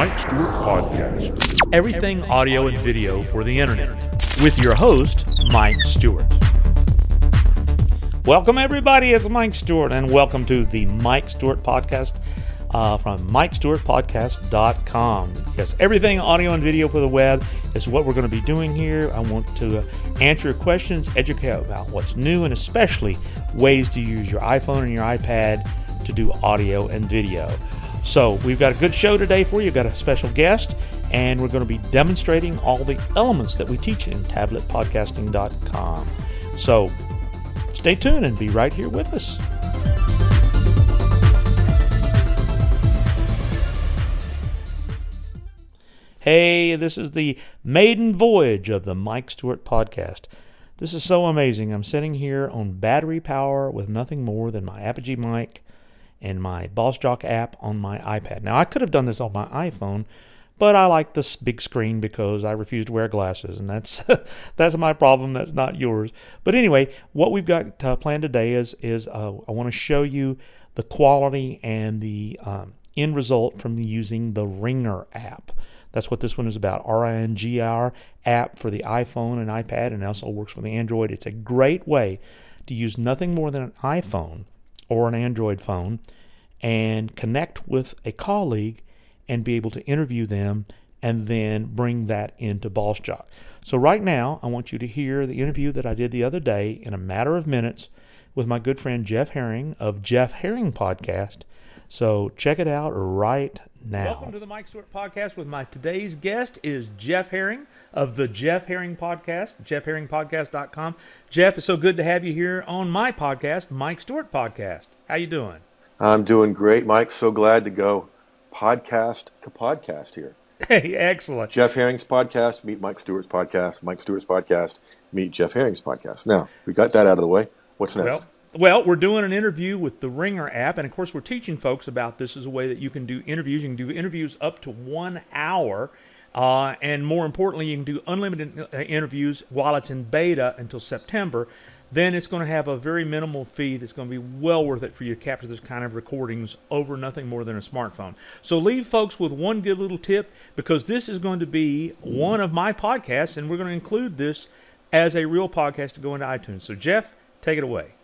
Mike Stewart Podcast. Everything audio and video for the internet. With your host, Mike Stewart. Welcome, everybody. It's Mike Stewart, and welcome to the Mike Stewart Podcast uh, from MikeStewartPodcast.com. Yes, everything audio and video for the web is what we're going to be doing here. I want to answer your questions, educate about what's new, and especially ways to use your iPhone and your iPad to do audio and video. So, we've got a good show today for you. We've got a special guest, and we're going to be demonstrating all the elements that we teach in tabletpodcasting.com. So, stay tuned and be right here with us. Hey, this is the maiden voyage of the Mike Stewart podcast. This is so amazing. I'm sitting here on battery power with nothing more than my Apogee mic and my BossJock app on my iPad. Now, I could have done this on my iPhone, but I like this big screen because I refuse to wear glasses, and that's that's my problem. That's not yours. But anyway, what we've got uh, planned today is is uh, I want to show you the quality and the um, end result from using the Ringr app. That's what this one is about. R-I-N-G-R app for the iPhone and iPad, and also works for the Android. It's a great way to use nothing more than an iPhone or an Android phone and connect with a colleague and be able to interview them and then bring that into BossJock. So right now, I want you to hear the interview that I did the other day in a matter of minutes with my good friend Jeff Herring of Jeff Herring Podcast. So check it out right now. Welcome to the Mike Stewart Podcast with my today's guest is Jeff Herring of the Jeff Herring Podcast, jeffherringpodcast.com. Jeff, it's so good to have you here on my podcast, Mike Stewart Podcast. How you doing? I'm doing great, Mike. So glad to go podcast to podcast here. Hey, excellent. Jeff Herring's podcast, meet Mike Stewart's podcast. Mike Stewart's podcast, meet Jeff Herring's podcast. Now, we got that out of the way. What's next? Well, well, we're doing an interview with the Ringr app, and of course, we're teaching folks about this as a way that you can do interviews. You can do interviews up to one hour, uh, and more importantly, you can do unlimited uh, interviews while it's in beta until September. Then it's going to have a very minimal fee that's going to be well worth it for you to capture this kind of recordings over nothing more than a smartphone. So leave folks with one good little tip because this is going to be one of my podcasts, and we're going to include this as a real podcast to go into iTunes. So Jeff, take it away.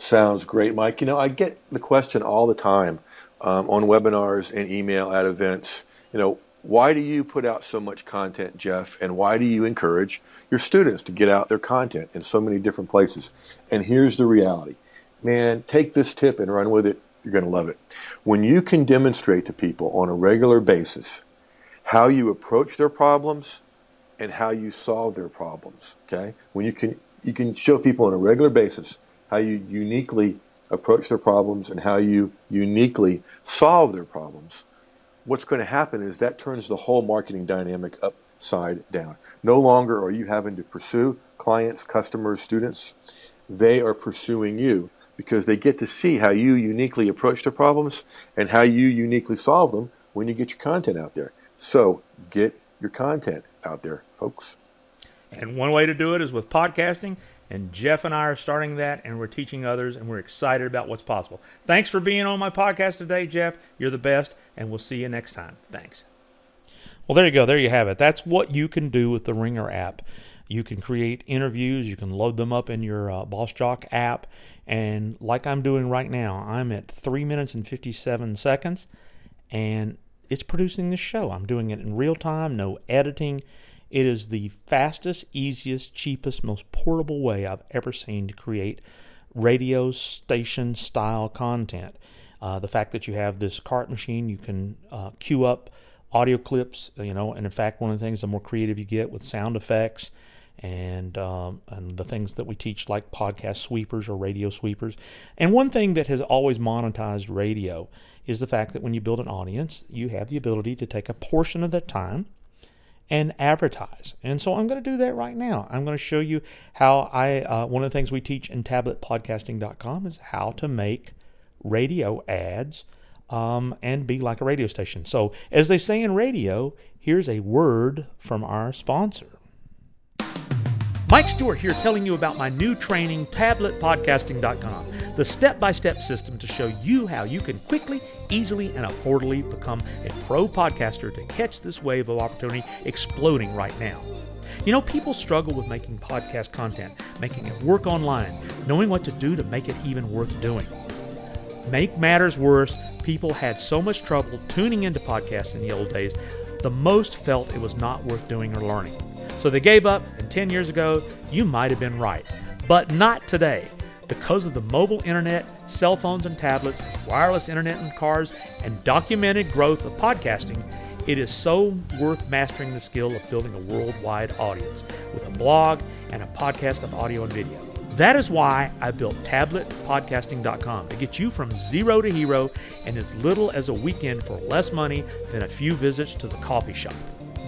Sounds great, Mike. You know, I get the question all the time um, on webinars and email at events. You know, why do you put out so much content, Jeff? And why do you encourage your students to get out their content in so many different places? And here's the reality man, take this tip and run with it. You're going to love it. When you can demonstrate to people on a regular basis how you approach their problems and how you solve their problems, okay? When you can, you can show people on a regular basis how you uniquely approach their problems and how you uniquely solve their problems, what's going to happen is that turns the whole marketing dynamic upside down. No longer are you having to pursue clients, customers, students. They are pursuing you because they get to see how you uniquely approach their problems and how you uniquely solve them when you get your content out there. So get your content out there, folks. And one way to do it is with podcasting. And Jeff and I are starting that, and we're teaching others, and we're excited about what's possible. Thanks for being on my podcast today, Jeff. You're the best, and we'll see you next time. Thanks. Well, there you go. There you have it. That's what you can do with the Ringr app. You can create interviews, you can load them up in your uh, BossJock app, and like I'm doing right now, I'm at 3 minutes and 57 seconds, and it's producing this show. I'm doing it in real time, no editing it is the fastest, easiest, cheapest, most portable way I've ever seen to create radio station style content. Uh, the fact that you have this cart machine, you can uh, queue up audio clips, you know, and in fact, one of the things the more creative you get with sound effects and um, and the things that we teach like podcast sweepers or radio sweepers. And one thing that has always monetized radio is the fact that when you build an audience, you have the ability to take a portion of that time and advertise. And so I'm going to do that right now. I'm going to show you how I, uh, one of the things we teach in tabletpodcasting.com is how to make radio ads um, and be like a radio station. So, as they say in radio, here's a word from our sponsor. Mike Stewart here telling you about my new training, tabletpodcasting.com, the step by step system to show you how you can quickly, easily, and affordably become a pro podcaster to catch this wave of opportunity exploding right now. You know, people struggle with making podcast content, making it work online, knowing what to do to make it even worth doing. Make matters worse, people had so much trouble tuning into podcasts in the old days, the most felt it was not worth doing or learning. So they gave up, 10 years ago, you might have been right. But not today. Because of the mobile internet, cell phones and tablets, wireless internet in cars, and documented growth of podcasting, it is so worth mastering the skill of building a worldwide audience with a blog and a podcast of audio and video. That is why I built tabletpodcasting.com to get you from zero to hero in as little as a weekend for less money than a few visits to the coffee shop.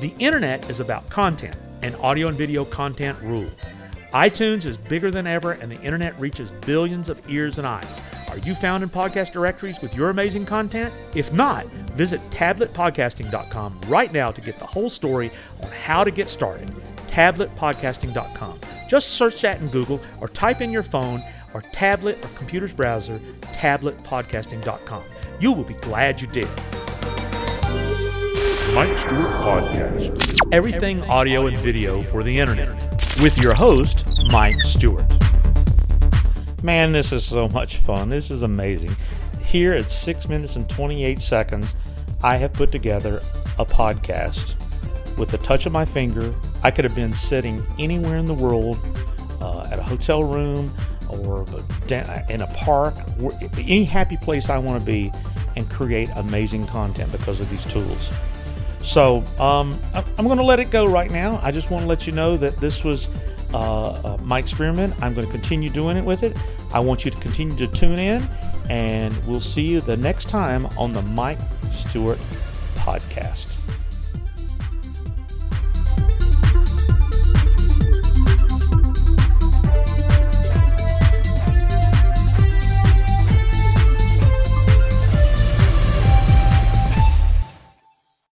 The internet is about content, and audio and video content rule. iTunes is bigger than ever, and the internet reaches billions of ears and eyes. Are you found in podcast directories with your amazing content? If not, visit tabletpodcasting.com right now to get the whole story on how to get started. Tabletpodcasting.com. Just search that in Google or type in your phone or tablet or computer's browser, tabletpodcasting.com. You will be glad you did. Mike Stewart Podcast. Everything audio and video for the internet with your host, Mike Stewart. Man, this is so much fun. This is amazing. Here at 6 minutes and 28 seconds, I have put together a podcast. With the touch of my finger, I could have been sitting anywhere in the world uh, at a hotel room or in a park, any happy place I want to be, and create amazing content because of these tools. So um, I'm going to let it go right now. I just want to let you know that this was uh, uh, my experiment. I'm going to continue doing it with it. I want you to continue to tune in, and we'll see you the next time on the Mike Stewart podcast.